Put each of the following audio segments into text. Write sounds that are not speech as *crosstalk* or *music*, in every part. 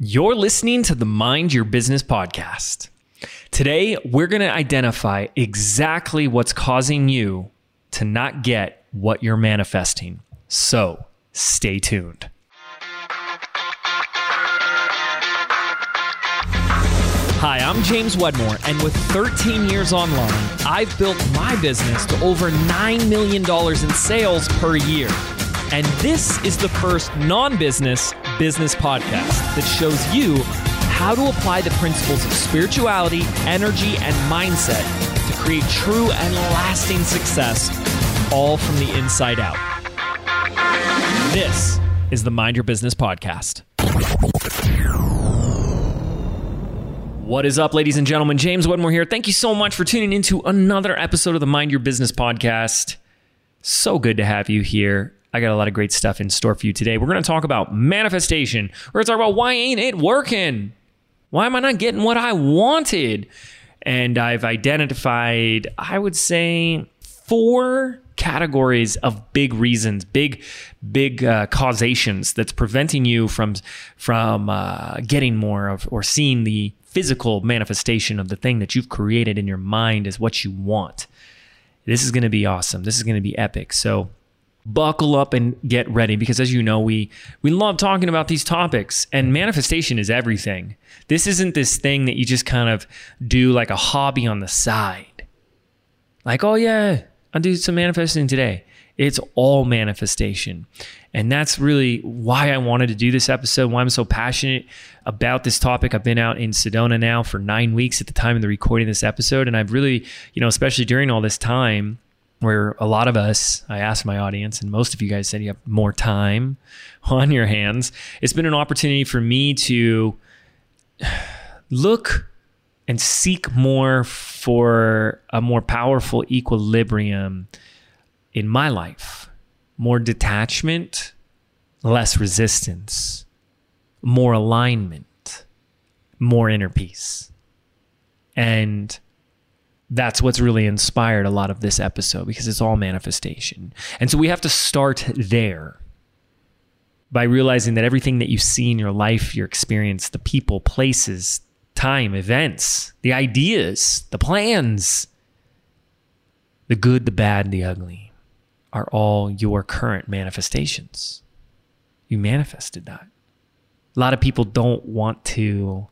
You're listening to the Mind Your Business podcast. Today, we're going to identify exactly what's causing you to not get what you're manifesting. So, stay tuned. Hi, I'm James Wedmore, and with 13 years online, I've built my business to over $9 million in sales per year. And this is the first non business business podcast that shows you how to apply the principles of spirituality, energy, and mindset to create true and lasting success, all from the inside out. This is the Mind Your Business podcast. What is up, ladies and gentlemen? James Wedmore here. Thank you so much for tuning into another episode of the Mind Your Business podcast. So good to have you here. I got a lot of great stuff in store for you today. We're going to talk about manifestation. We're going to talk about why ain't it working? Why am I not getting what I wanted? And I've identified, I would say, four categories of big reasons, big, big uh, causations that's preventing you from from uh, getting more of or seeing the physical manifestation of the thing that you've created in your mind as what you want. This is going to be awesome. This is going to be epic. So buckle up and get ready because as you know we we love talking about these topics and manifestation is everything. This isn't this thing that you just kind of do like a hobby on the side. Like oh yeah i'll do some manifesting today. It's all manifestation. And that's really why i wanted to do this episode why i'm so passionate about this topic. I've been out in sedona now for nine weeks at the time of the recording of this episode. And i've really you know especially during all this time where a lot of us, I asked my audience, and most of you guys said you have more time *laughs* on your hands. It's been an opportunity for me to *sighs* look and seek more for a more powerful equilibrium in my life, more detachment, less resistance, more alignment, more inner peace. And that's what's really inspired a lot of this episode because it's all manifestation. And so we have to start there by realizing that everything that you see in your life, your experience, the people, places, time, events, the ideas, the plans, the good, the bad, the ugly are all your current manifestations. You manifested that. A lot of people don't want to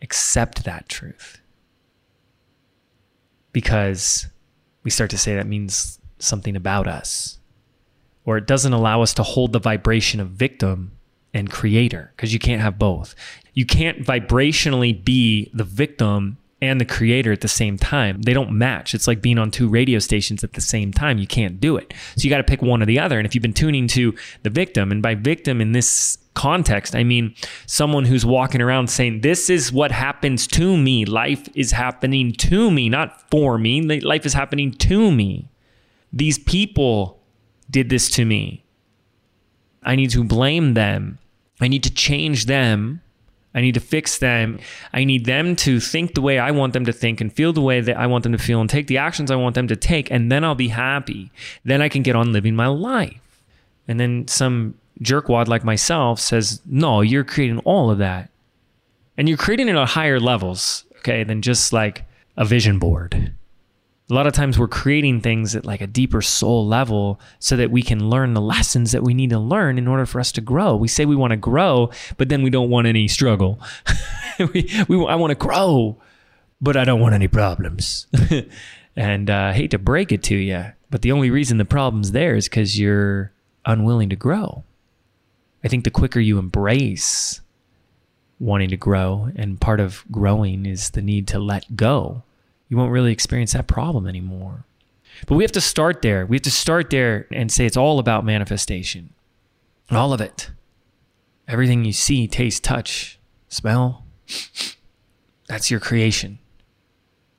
accept that truth because we start to say that means something about us. Or it doesn't allow us to hold the vibration of victim and creator because you can't have both. You can't vibrationally be the victim and the creator at the same time. They don't match. It's like being on two radio stations at the same time. You can't do it. So you got to pick one or the other. And if you've been tuning to the victim, and by victim in this context. I mean, someone who's walking around saying, This is what happens to me. Life is happening to me, not for me. Life is happening to me. These people did this to me. I need to blame them. I need to change them. I need to fix them. I need them to think the way I want them to think and feel the way that I want them to feel and take the actions I want them to take. And then I'll be happy. Then I can get on living my life. And then some jerkwad like myself says, no, you're creating all of that. And you're creating it at higher levels, okay, than just like a vision board. A lot of times we're creating things at like a deeper soul level so that we can learn the lessons that we need to learn in order for us to grow. We say we want to grow, but then we don't want any struggle. *laughs* we, we, I want to grow, but I don't want any problems. *laughs* and uh, I hate to break it to you, but the only reason the problem's there is because you're unwilling to grow. I think the quicker you embrace wanting to grow, and part of growing is the need to let go, you won't really experience that problem anymore. But we have to start there. We have to start there and say it's all about manifestation. All of it. Everything you see, taste, touch, smell, that's your creation.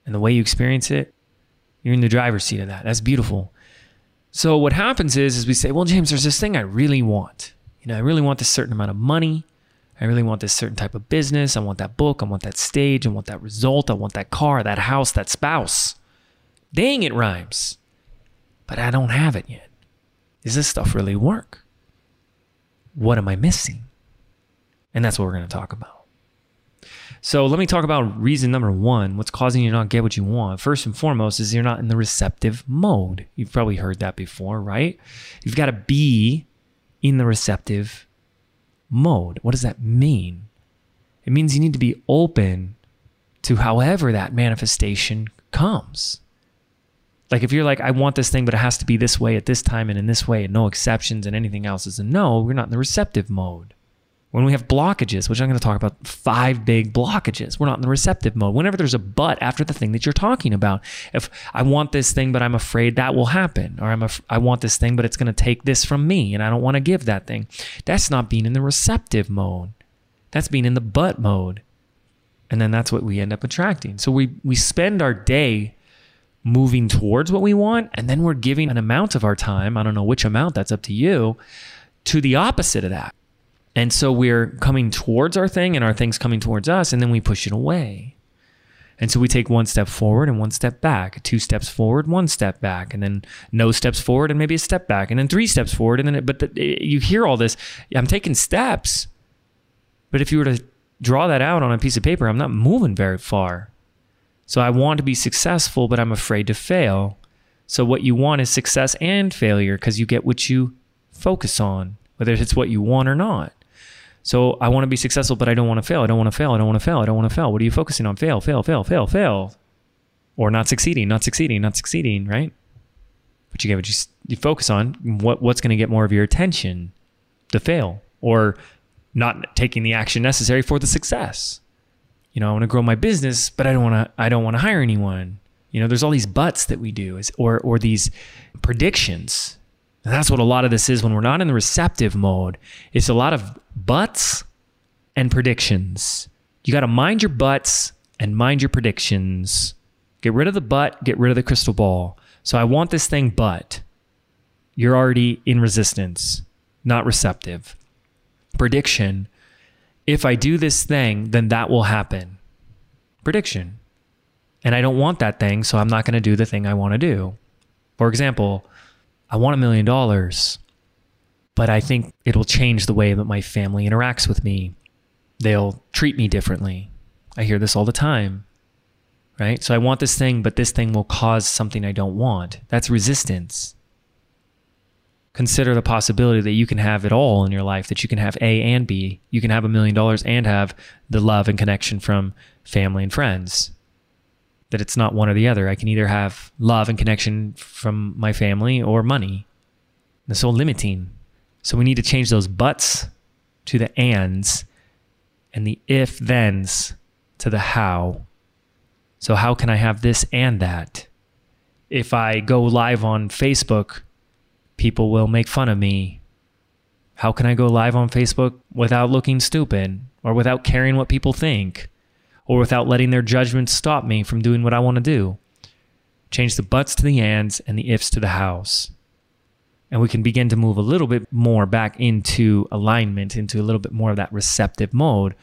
And the way you experience it, you're in the driver's seat of that. That's beautiful. So what happens is, is we say, well, James, there's this thing I really want you know, I really want this certain amount of money. I really want this certain type of business. I want that book. I want that stage. I want that result. I want that car, that house, that spouse. Dang, it rhymes. But I don't have it yet. Does this stuff really work? What am I missing? And that's what we're going to talk about. So let me talk about reason number one. What's causing you to not get what you want? First and foremost is you're not in the receptive mode. You've probably heard that before, right? You've got to be in the receptive mode. What does that mean? It means you need to be open to however that manifestation comes. Like if you're like, I want this thing, but it has to be this way at this time and in this way, and no exceptions, and anything else is a no, we're not in the receptive mode. When we have blockages, which I'm going to talk about five big blockages, we're not in the receptive mode. Whenever there's a but after the thing that you're talking about, if I want this thing, but I'm afraid that will happen, or I'm af- I want this thing, but it's going to take this from me, and I don't want to give that thing, that's not being in the receptive mode. That's being in the but mode. And then that's what we end up attracting. So we, we spend our day moving towards what we want, and then we're giving an amount of our time, I don't know which amount, that's up to you, to the opposite of that. And so we're coming towards our thing, and our thing's coming towards us, and then we push it away. And so we take one step forward and one step back, two steps forward, one step back, and then no steps forward and maybe a step back, and then three steps forward. And then, it, but the, you hear all this. I'm taking steps, but if you were to draw that out on a piece of paper, I'm not moving very far. So I want to be successful, but I'm afraid to fail. So what you want is success and failure because you get what you focus on, whether it's what you want or not. So I want to be successful, but I don't want to fail. I don't want to fail. I don't want to fail. I don't want to fail. What are you focusing on? Fail, fail, fail, fail, fail. Or not succeeding, not succeeding, not succeeding, right? But you get what you, you focus on. What, what's going to get more of your attention? The fail or not taking the action necessary for the success you know, I want to grow my business, but I don't want to I don't want to hire anyone. You know, there's all these buts that we do or or these predictions. And that's what a lot of this is when we're not in the receptive mode. It's a lot of buts and predictions. You got to mind your butts and mind your predictions. Get rid of the butt, get rid of the crystal ball. So I want this thing, but you're already in resistance, not receptive. Prediction if I do this thing, then that will happen. Prediction. And I don't want that thing, so I'm not going to do the thing I want to do. For example, I want a million dollars, but I think it'll change the way that my family interacts with me. They'll treat me differently. I hear this all the time, right? So I want this thing, but this thing will cause something I don't want. That's resistance consider the possibility that you can have it all in your life, that you can have A and B. You can have a million dollars and have the love and connection from family and friends. That it's not one or the other. I can either have love and connection from my family or money. That's so limiting. So we need to change those buts to the ands and the if thens to the how. So, how can I have this and that? If I go live on Facebook people will make fun of me. How can I go live on Facebook without looking stupid or without caring what people think or without letting their judgments stop me from doing what I want to do? Change the buts to the ands and the ifs to the hows. And we can begin to move a little bit more back into alignment, into a little bit more of that receptive mode.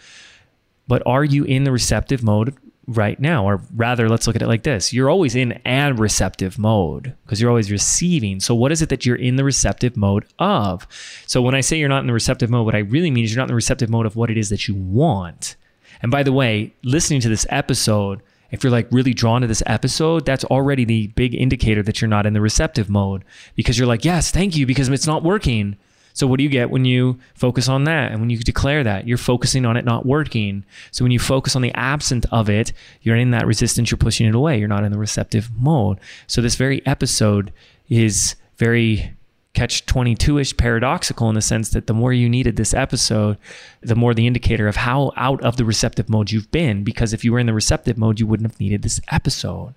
But are you in the receptive mode right now. Or rather, let's look at it like this you're always in a receptive mode because you're always receiving. So, what is it that you're in the receptive mode of? So, when I say you're not in the receptive mode, what I really mean is you're not in the receptive mode of what it is that you want. And by the way, listening to this episode, if you're like really drawn to this episode, that's already the big indicator that you're not in the receptive mode because you're like, yes, thank you, because it's not working. So what do you get when you focus on that? And when you declare that, you're focusing on it not working. So when you focus on the absence of it, you're in that resistance, you're pushing it away. You're not in the receptive mode. So this very episode is very catch 22 ish paradoxical in the sense that the more you needed this episode, the more the indicator of how out of the receptive mode you've been. Because if you were in the receptive mode, you wouldn't have needed this episode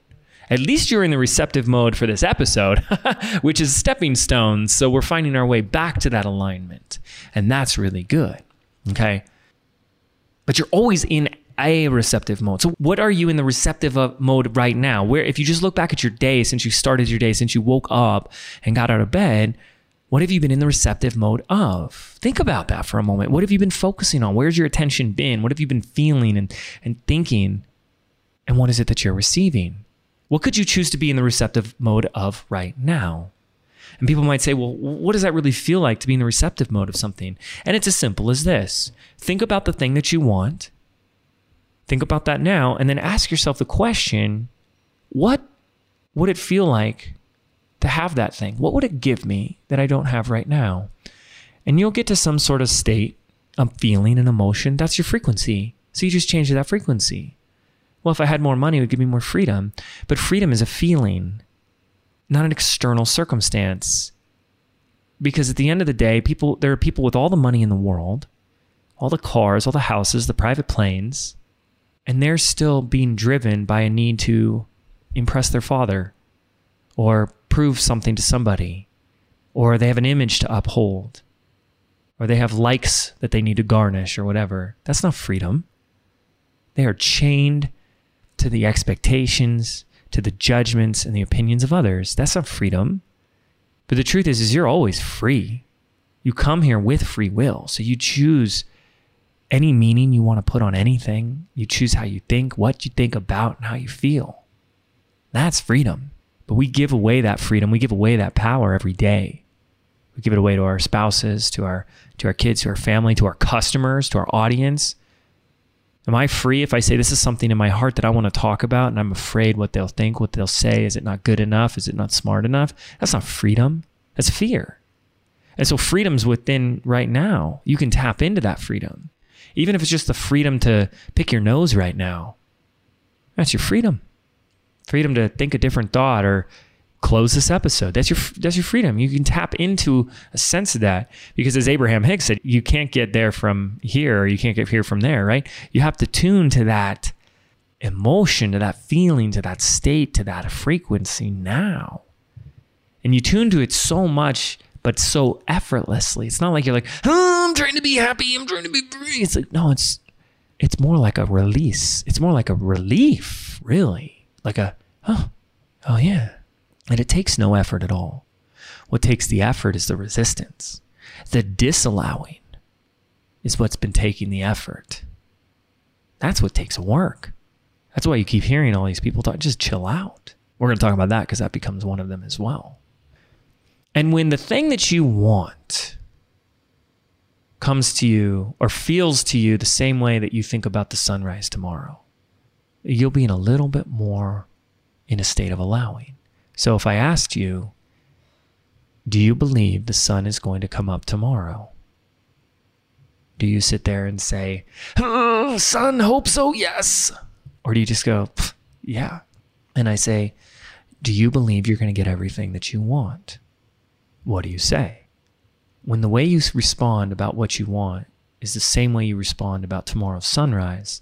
at least you're in the receptive mode for this episode, *laughs* which is stepping stones. So we're finding our way back to that alignment. And that's really good. Okay. But you're always in a receptive mode. So what are you in the receptive uh, mode right now? Where if you just look back at your day since you started your day, since you woke up and got out of bed, what have you been in the receptive mode of? Think about that for a moment. What have you been focusing on? Where's your attention been? What have you been feeling and, and thinking? And what is it that you're receiving? What could you choose to be in the receptive mode of right now? And people might say, well, what does that really feel like to be in the receptive mode of something? And it's as simple as this think about the thing that you want, Think about that now and then ask yourself the question what would it feel like to have that thing? What would it give me that I don't have right now? And you'll get to some sort of state, a feeling, an emotion. That's your frequency. So you just change that frequency. Well, if I had more money, it would give me more freedom. But freedom is a feeling, not an external circumstance. Because at the end of the day, people there are people with all the money in the world, all the cars, all the houses, the private planes, and they're still being driven by a need to impress their father or prove something to somebody or they have an image to uphold or they have likes that they need to garnish or whatever. That's not freedom. They are chained to the expectations, to the judgments and the opinions of others. That's not freedom. But the truth is is you're always free. You come here with free will. So you choose any meaning you want to put on anything. You choose how you think, what you think about, and how you feel. That's freedom. But we give away that freedom. We give away that power every day. We give it away to our spouses, to our to our kids, to our family, to our customers, to our audience. Am I free if I say this is something in my heart that I want to talk about and I'm afraid what they'll think, what they'll say? Is it not good enough? Is it not smart enough? That's not freedom. That's fear. And so freedom's within right now. You can tap into that freedom. Even if it's just the freedom to pick your nose right now. That's your freedom. Freedom to think a different thought or close this episode. That's your that's your freedom. You can tap into a sense of that because as Abraham Hicks said, you can't get there from here or you can't get here from there, right? You have to tune to that emotion, to that feeling, to that state, to that frequency now. And you tune to it so much but so effortlessly. It's not like you're like, oh, I'm trying to be happy, I'm trying to be free. It's like no, it's it's more like a release. It's more like a relief, really. Like a oh, oh yeah and it takes no effort at all. What takes the effort is the resistance. The disallowing is what's been taking the effort. That's what takes work. That's why you keep hearing all these people talk, just chill out. We're going to talk about that because that becomes one of them as well. And when the thing that you want comes to you or feels to you the same way that you think about the sunrise tomorrow, you'll be in a little bit more in a state of allowing. So if I asked you, do you believe the sun is going to come up tomorrow? Do you sit there and say, oh, sun, hope so, yes? Or do you just go, yeah? And I say, do you believe you're going to get everything that you want? What do you say? When the way you respond about what you want is the same way you respond about tomorrow's sunrise,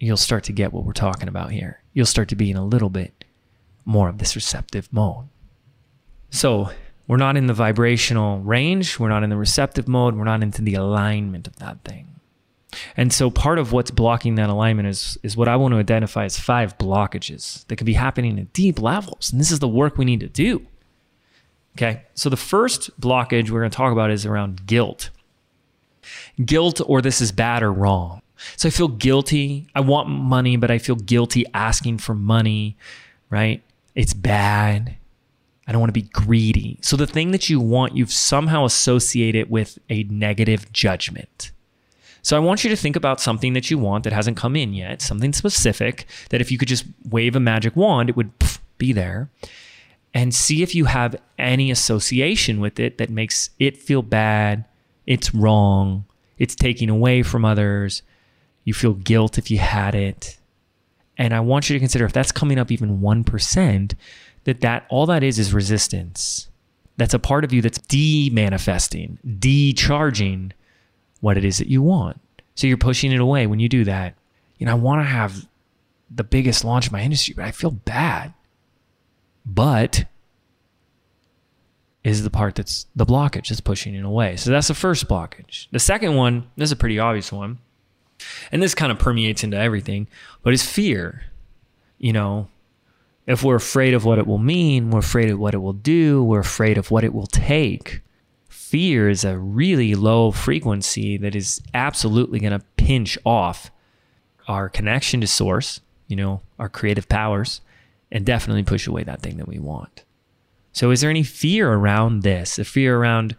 you'll start to get what we're talking about here. You'll start to be in a little bit more of this receptive mode. So we're not in the vibrational range, we're not in the receptive mode, we're not into the alignment of that thing. And so part of what's blocking that alignment is, is what I want to identify as five blockages that can be happening at deep levels. And this is the work we need to do. Okay. So the first blockage we're going to talk about is around guilt. Guilt or this is bad or wrong. So I feel guilty. I want money, but I feel guilty asking for money, right? It's bad. I don't want to be greedy. So the thing that you want, you've somehow associated with a negative judgment. So I want you to think about something that you want that hasn't come in yet, something specific that if you could just wave a magic wand, it would be there. And see if you have any association with it that makes it feel bad, it's wrong, it's taking away from others, you feel guilt if you had it. And I want you to consider if that's coming up even 1%, that that all that is is resistance. That's a part of you that's de-manifesting, de-charging what it is that you want. So you're pushing it away when you do that. You know, I want to have the biggest launch in my industry, but I feel bad. But is the part that's the blockage that's pushing it away. So that's the first blockage. The second one, this is a pretty obvious one, and this kind of permeates into everything, but is fear. You know, if we're afraid of what it will mean, we're afraid of what it will do, we're afraid of what it will take. Fear is a really low frequency that is absolutely going to pinch off our connection to source, you know, our creative powers, and definitely push away that thing that we want. So, is there any fear around this? A fear around,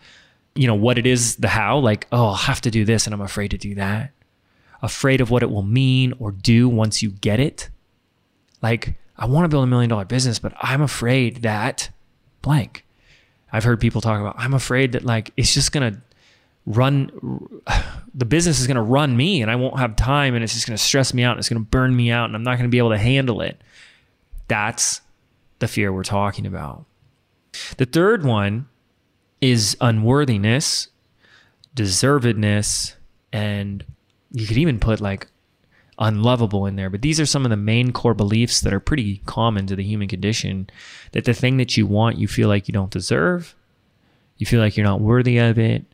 you know, what it is, the how, like, oh, I'll have to do this and I'm afraid to do that? afraid of what it will mean or do once you get it. Like, I want to build a million dollar business, but I'm afraid that blank. I've heard people talk about, I'm afraid that like it's just going to run, *sighs* the business is going to run me and I won't have time and it's just going to stress me out and it's going to burn me out and I'm not going to be able to handle it. That's the fear we're talking about. The third one is unworthiness, deservedness, and you could even put like unlovable in there. But these are some of the main core beliefs that are pretty common to the human condition that the thing that you want, you feel like you don't deserve, you feel like you're not worthy of it,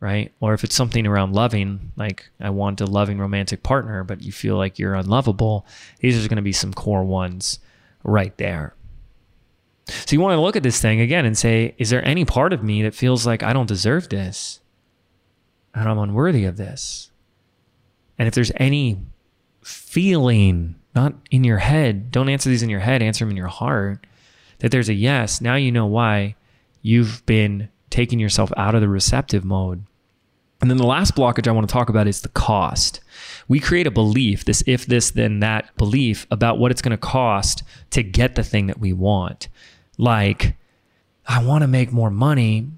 right? Or if it's something around loving, like I want a loving romantic partner, but you feel like you're unlovable, these are going to be some core ones right there. So you want to look at this thing again and say, is there any part of me that feels like I don't deserve this? And I'm unworthy of this? And if there's any feeling, not in your head, don't answer these in your head, answer them in your heart, that there's a yes, now you know why you've been taking yourself out of the receptive mode. And then the last blockage I want to talk about is the cost. We create a belief, this if this, then that belief about what it's going to cost to get the thing that we want. Like, I want to make more money,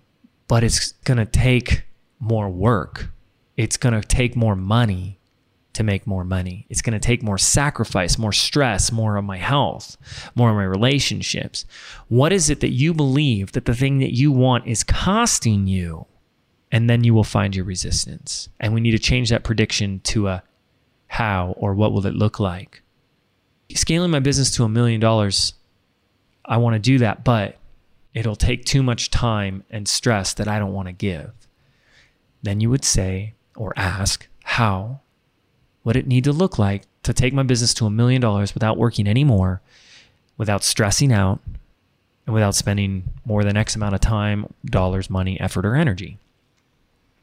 but it's going to take more work. It's going to take more money to make more money. It's going to take more sacrifice, more stress, more of my health, more of my relationships. What is it that you believe that the thing that you want is costing you? And then you will find your resistance. And we need to change that prediction to a how or what will it look like. Scaling my business to a million dollars, I want to do that, but it'll take too much time and stress that I don't want to give. Then you would say or ask, how would it need to look like to take my business to a million dollars without working anymore, without stressing out, and without spending more than X amount of time, dollars, money, effort, or energy?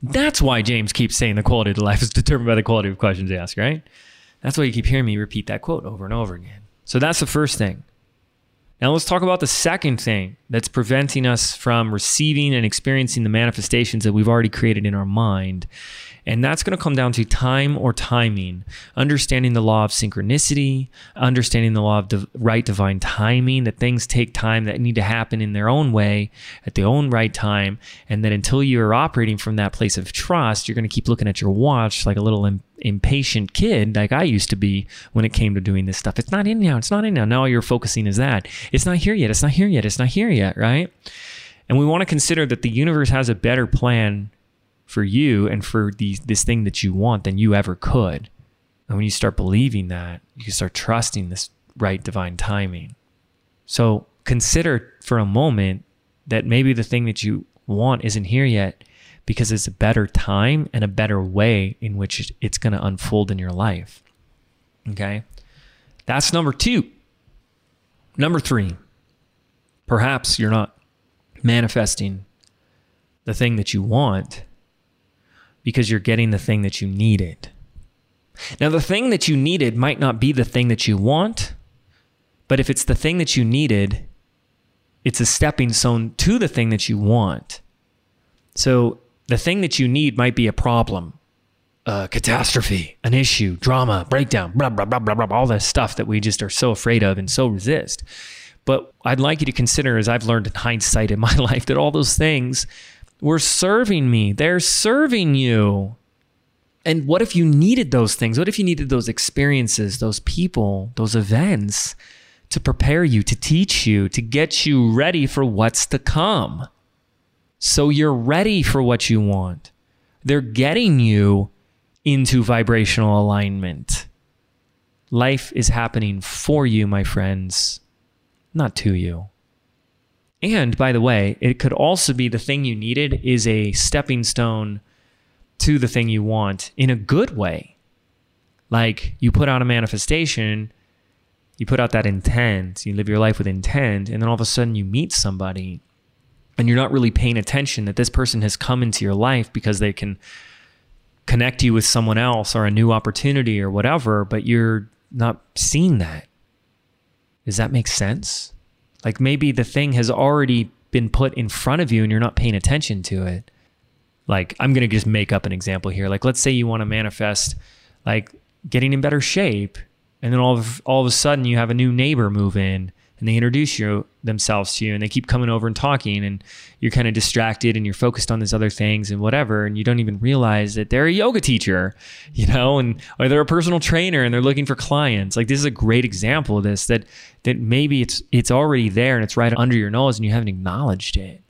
That's why James keeps saying the quality of life is determined by the quality of questions asked, right? That's why you keep hearing me repeat that quote over and over again. So that's the first thing. Now let's talk about the second thing that's preventing us from receiving and experiencing the manifestations that we've already created in our mind. And that's going to come down to time or timing, understanding the law of synchronicity, understanding the law of div- right divine timing, that things take time that need to happen in their own way at the own right time. And that until you're operating from that place of trust, you're going to keep looking at your watch like a little impatient kid, like I used to be when it came to doing this stuff. It's not in now. It's not in now. Now all you're focusing is that. It's not here yet. It's not here yet. It's not here yet, right? And we want to consider that the universe has a better plan for you and for this thing that you want than you ever could. And when you start believing that, you start trusting this right divine timing. So consider for a moment that maybe the thing that you want isn't here yet because it's a better time and a better way in which it's going to unfold in your life. Okay. That's number two. Number three, perhaps you're not manifesting the thing that you want because you're getting the thing that you needed. Now, the thing that you needed might not be the thing that you want, but if it's the thing that you needed, it's a stepping stone to the thing that you want. So, the thing that you need might be a problem, a catastrophe, an issue, drama, breakdown, blah, blah, blah, blah, blah, all this stuff that we just are so afraid of and so resist. But I'd like you to consider, as I've learned in hindsight in *laughs* my life, that all those things were serving me. They're serving you. And what if you needed those things? What if you needed those experiences, those people, those events to prepare you, to teach you, to get you ready for what's to come? So you're ready for what you want. They're getting you into vibrational alignment. Life is happening for you, my friends, not to you. And by the way, it could also be the thing you needed is a stepping stone to the thing you want in a good way. Like you put out a manifestation, you put out that intent, you live your life with intent, and then all of a sudden you meet somebody and you're not really paying attention that this person has come into your life because they can connect you with someone else or a new opportunity or whatever, but you're not seeing that. Does that make sense? Like maybe the thing has already been put in front of you and you're not paying attention to it. Like I'm going to just make up an example here. Like let's say you want to manifest like getting in better shape. And then all of, all of a sudden you have a new neighbor move in and they introduce you themselves to you and they keep coming over and talking and you're kind of distracted and you're focused on these other things and whatever and you don't even realize that they're a yoga teacher *laughs* you know and or they're a personal trainer and they're looking for clients. Like this is a great example of this that that maybe it's it's already there and it's right under your nose and you haven't acknowledged it.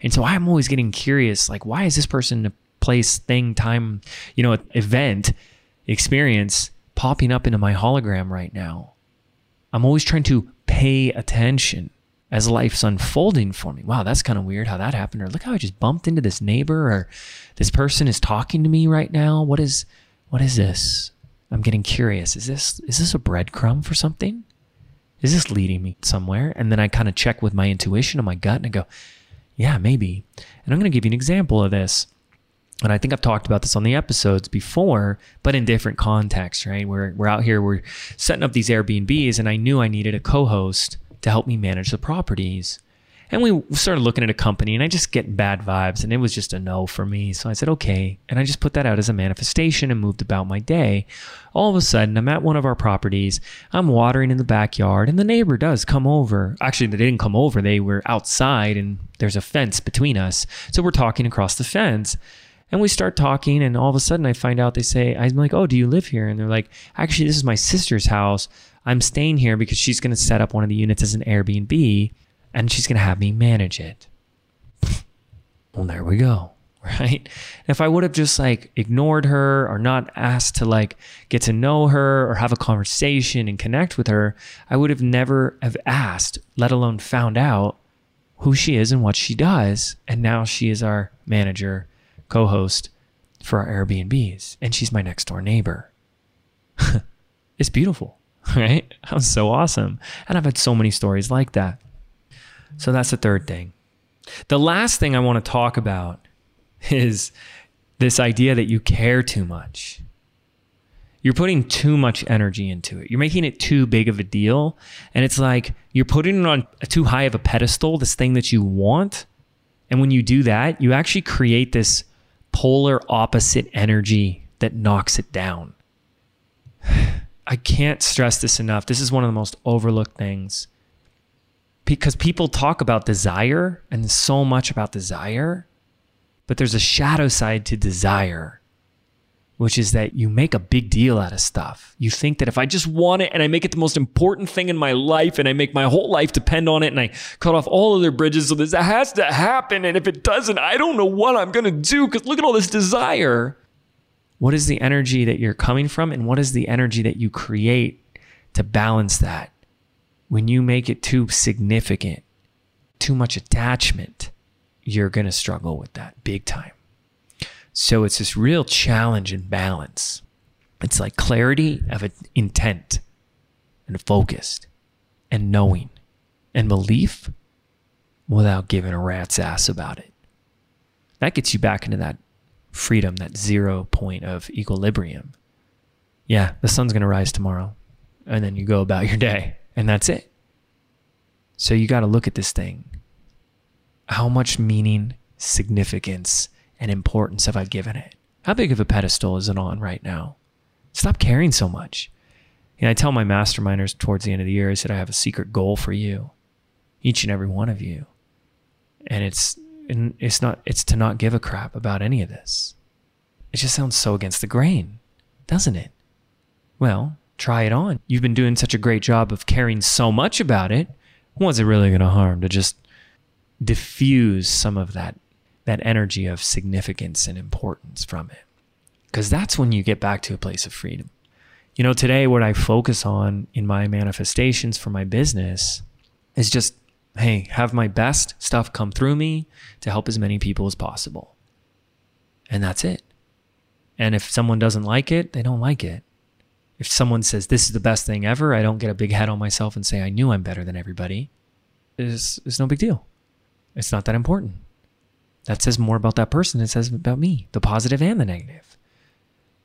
And so i'm always getting curious like why is this person a place thing time you know event experience popping up into my hologram right now? I'm always trying to pay attention as life's unfolding for me. Wow, that's kind of weird how that happened. Or look how I just bumped into this neighbor or this person is talking to me right now. What is what is this? I'm getting curious. Is this is this a breadcrumb for something? Is this leading me somewhere? And then I kind of check with my intuition and my gut and I go, yeah, maybe. And I'm going to give you an example of this. And I think I've talked about this on the episodes before, but in different contexts, right? We're, we're out here, we're setting up these Airbnbs, and I knew I needed a co host to help me manage the properties. And we started looking at a company, and I just get bad vibes, and it was just a no for me. So I said, okay. And I just put that out as a manifestation and moved about my day. All of a sudden, I'm at one of our properties. I'm watering in the backyard, and the neighbor does come over. Actually, they didn't come over, they were outside, and there's a fence between us. So we're talking across the fence. And we start talking, and all of a sudden I find out they say, I'm like, oh, do you live here? And they're like, actually, this is my sister's house. I'm staying here because she's going to set up one of the units as an Airbnb and she's going to have me manage it. *laughs* well, there we go. *laughs* Right. if I would have just like ignored her or not asked to like get to know her or have a conversation and connect with her, I would have never have asked, let alone found out who she is and what she does. And now she is our manager co host for our Airbnbs, and she's my next door neighbor. *laughs* it's beautiful, *laughs* right? Was so awesome. And I've had so many stories like that. So that's the third thing. The last thing I want to talk about is this idea that you care too much. You're putting too much energy into it. You're making it too big of a deal. And it's like you're putting it on too high of a pedestal, this thing that you want. And when you do that, you actually create this polar opposite energy that knocks it down. *sighs* I can't stress this enough. This is one of the most overlooked things because people talk about desire and so much about desire, but there's a shadow side to desire which is that you make a big deal out of stuff. You think that if I just want it and I make it the most important thing in my life and I make my whole life depend on it and I cut off all other bridges so this has to happen. And if it doesn't, I don't know what I'm going to do because look at all this desire. What is the energy that you're coming from and what is the energy that you create to balance that? When you make it too significant, too much attachment, you're going to struggle with that big time. So it's this real challenge and balance. It's like clarity of intent and focused and knowing and belief without giving a rat's ass about it. That gets you back into that freedom, that zero point of equilibrium. Yeah, the sun's going to rise tomorrow. And then you go about your day, and that's it. So you got to look at this thing. How much meaning, significance, and importance have I given it? How big of a pedestal is it on right now? Stop caring so much. And I tell my masterminders towards the end of the year, I said, I have a secret goal for you, each and every one of you. And it's, and it's not, it's to not give a crap about any of this. It just sounds so against the grain, doesn't it? Well, try it on. You've been doing such a great job of caring so much about it. What's it really going to harm to just diffuse some of that that energy of significance and importance from it. Because that's when you get back to a place of freedom. You know, today, what I focus on in my manifestations for my business is just, hey, have my best stuff come through me to help as many people as possible. And that's it. And if someone doesn't like it, they don't like it. If someone says, this is the best thing ever, I don't get a big head on myself and say, I knew I'm better than everybody. It's, it's no big deal. It's not that important. That says more about that person it says about me, the positive and the negative.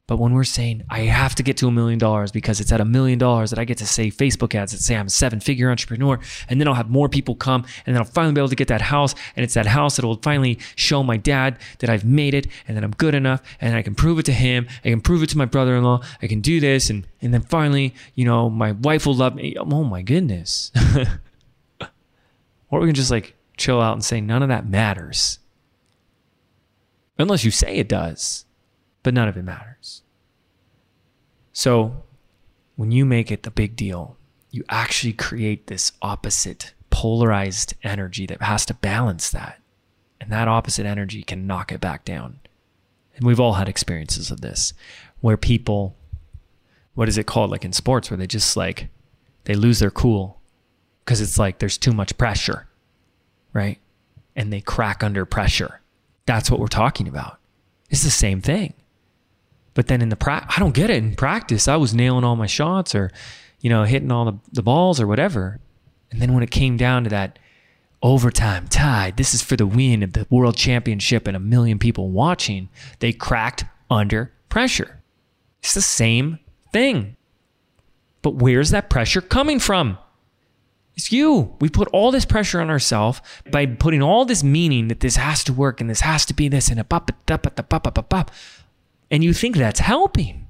But when we're saying, I have to get to a million dollars because it's at a million dollars that I get to say Facebook ads that say I'm a seven figure entrepreneur, and then I'll have more people come, and then I'll finally be able to get that house. And it's that house that will finally show my dad that I've made it and that I'm good enough, and I can prove it to him. I can prove it to my brother in law. I can do this. And, and then finally, you know, my wife will love me. Oh my goodness. *laughs* or we can just like chill out and say, none of that matters. Unless you say it does but none of it matters. So when you make it the big deal, you actually create this opposite polarized energy that has to balance that. And that opposite energy can knock it back down. And we've all had experiences of this where people, what is it called? Like in sports, where they just like, they lose their cool because it's like there's too much pressure, right? And they crack under pressure. That's what we're talking about. It's the same thing. But then in the pra- I don't get it in practice. I was nailing all my shots or, you know, hitting all the, the balls or whatever. And then when it came down to that overtime tie, this is for the win of the world championship and a million people watching, they cracked under pressure. It's the same thing. But where's that pressure coming from? It's you. We put all this pressure on ourselves by putting all this meaning that this has to work and this has to be this and a pop, pop, pop, pop, pop, pop and you think that's helping,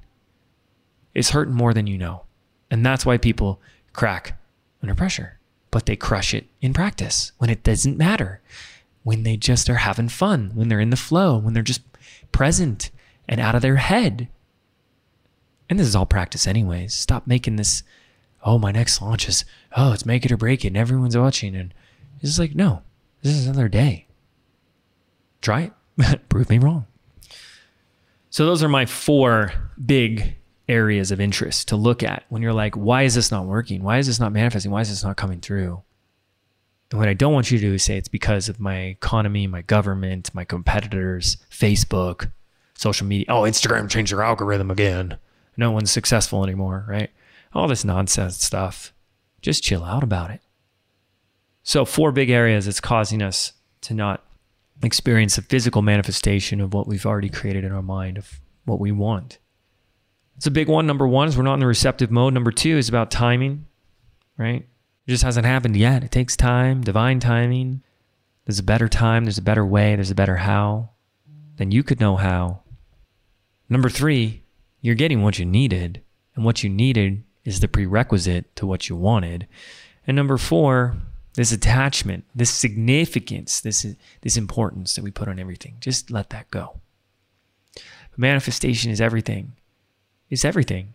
it's hurting more than you know. And that's why people crack under pressure, but they crush it in practice when it doesn't matter, when they just are having fun, when they're in the flow, when they're just present and out of their head. And this is all practice, anyways. Stop making this, oh, my next launch is, oh, it's make it or break it, and everyone's watching. And it's like, no, this is another day. Try it. *laughs* Prove me wrong. So those are my four big areas of interest to look at when you're like, why is this not working? Why is this not manifesting? Why is this not coming through? And what I don't want you to do is say it's because of my economy, my government, my competitors, Facebook, social media. Oh, Instagram changed their algorithm again. No one's successful anymore, right? All this nonsense stuff. Just chill out about it. So, four big areas it's causing us to not experience a physical manifestation of what we've already created in our mind of what we want. It's a big one. Number one is we're not in the receptive mode. Number two is about timing, right? It just hasn't happened yet. It takes time, divine timing. There's a better time, there's a better way, there's a better how. Then you could know how. Number three, you're getting what you needed, and what you needed is the prerequisite to what you wanted. And number four, this attachment, this significance, this this importance that we put on everything. Just let that go. Manifestation is everything. It's everything.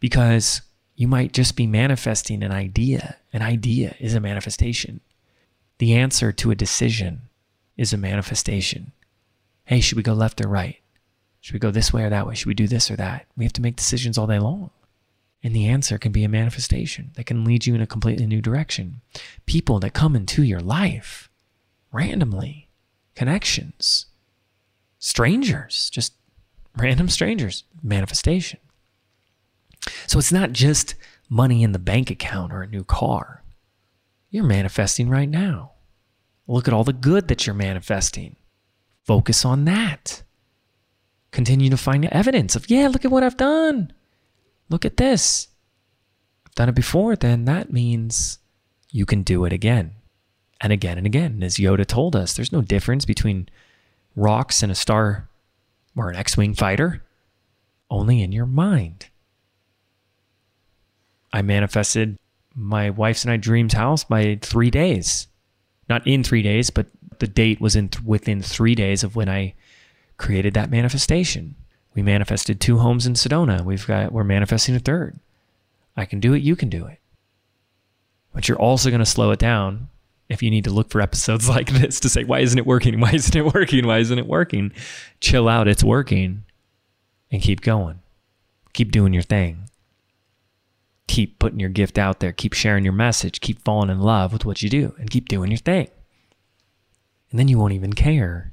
Because you might just be manifesting an idea. An idea is a manifestation. The answer to a decision is a manifestation. Hey, should we go left or right? Should we go this way or that way? Should we do this or that? We have to make decisions all day long. And the answer can be a manifestation that can lead you in a completely new direction. People that come into your life randomly, connections, strangers, just random strangers, manifestation. So it's not just money in the bank account or a new car. You're manifesting right now. Look at all the good that you're manifesting. Focus on that. Continue to find evidence of, yeah, look at what I've done. Look at this. I've done it before, then that means you can do it again and again and again. As Yoda told us, there's no difference between rocks and a star or an X Wing fighter, only in your mind. I manifested my wife's and I dreams house by three days. Not in three days, but the date was in th- within three days of when I created that manifestation. We manifested two homes in Sedona. We've got we're manifesting a third. I can do it, you can do it. But you're also going to slow it down if you need to look for episodes *laughs* like this to say, why isn't it working? *laughs* Why isn't it working? Why isn't it working? Chill out, it's working. And keep going. Keep doing your thing. Keep putting your gift out there. Keep sharing your message. Keep falling in love with what you do and keep doing your thing. And then you won't even care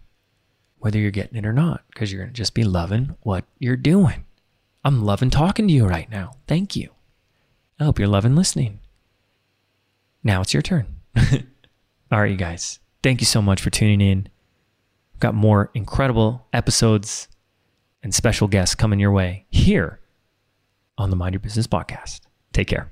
whether you're getting it or not, because you're going to just be loving what you're doing. I'm loving talking to you right now. Thank you. I hope you're loving listening. Now it's your turn. *laughs* All right, you guys. Thank you so much for tuning in. I've got more incredible episodes and special guests coming your way here on the Mind Your Business podcast. Take care.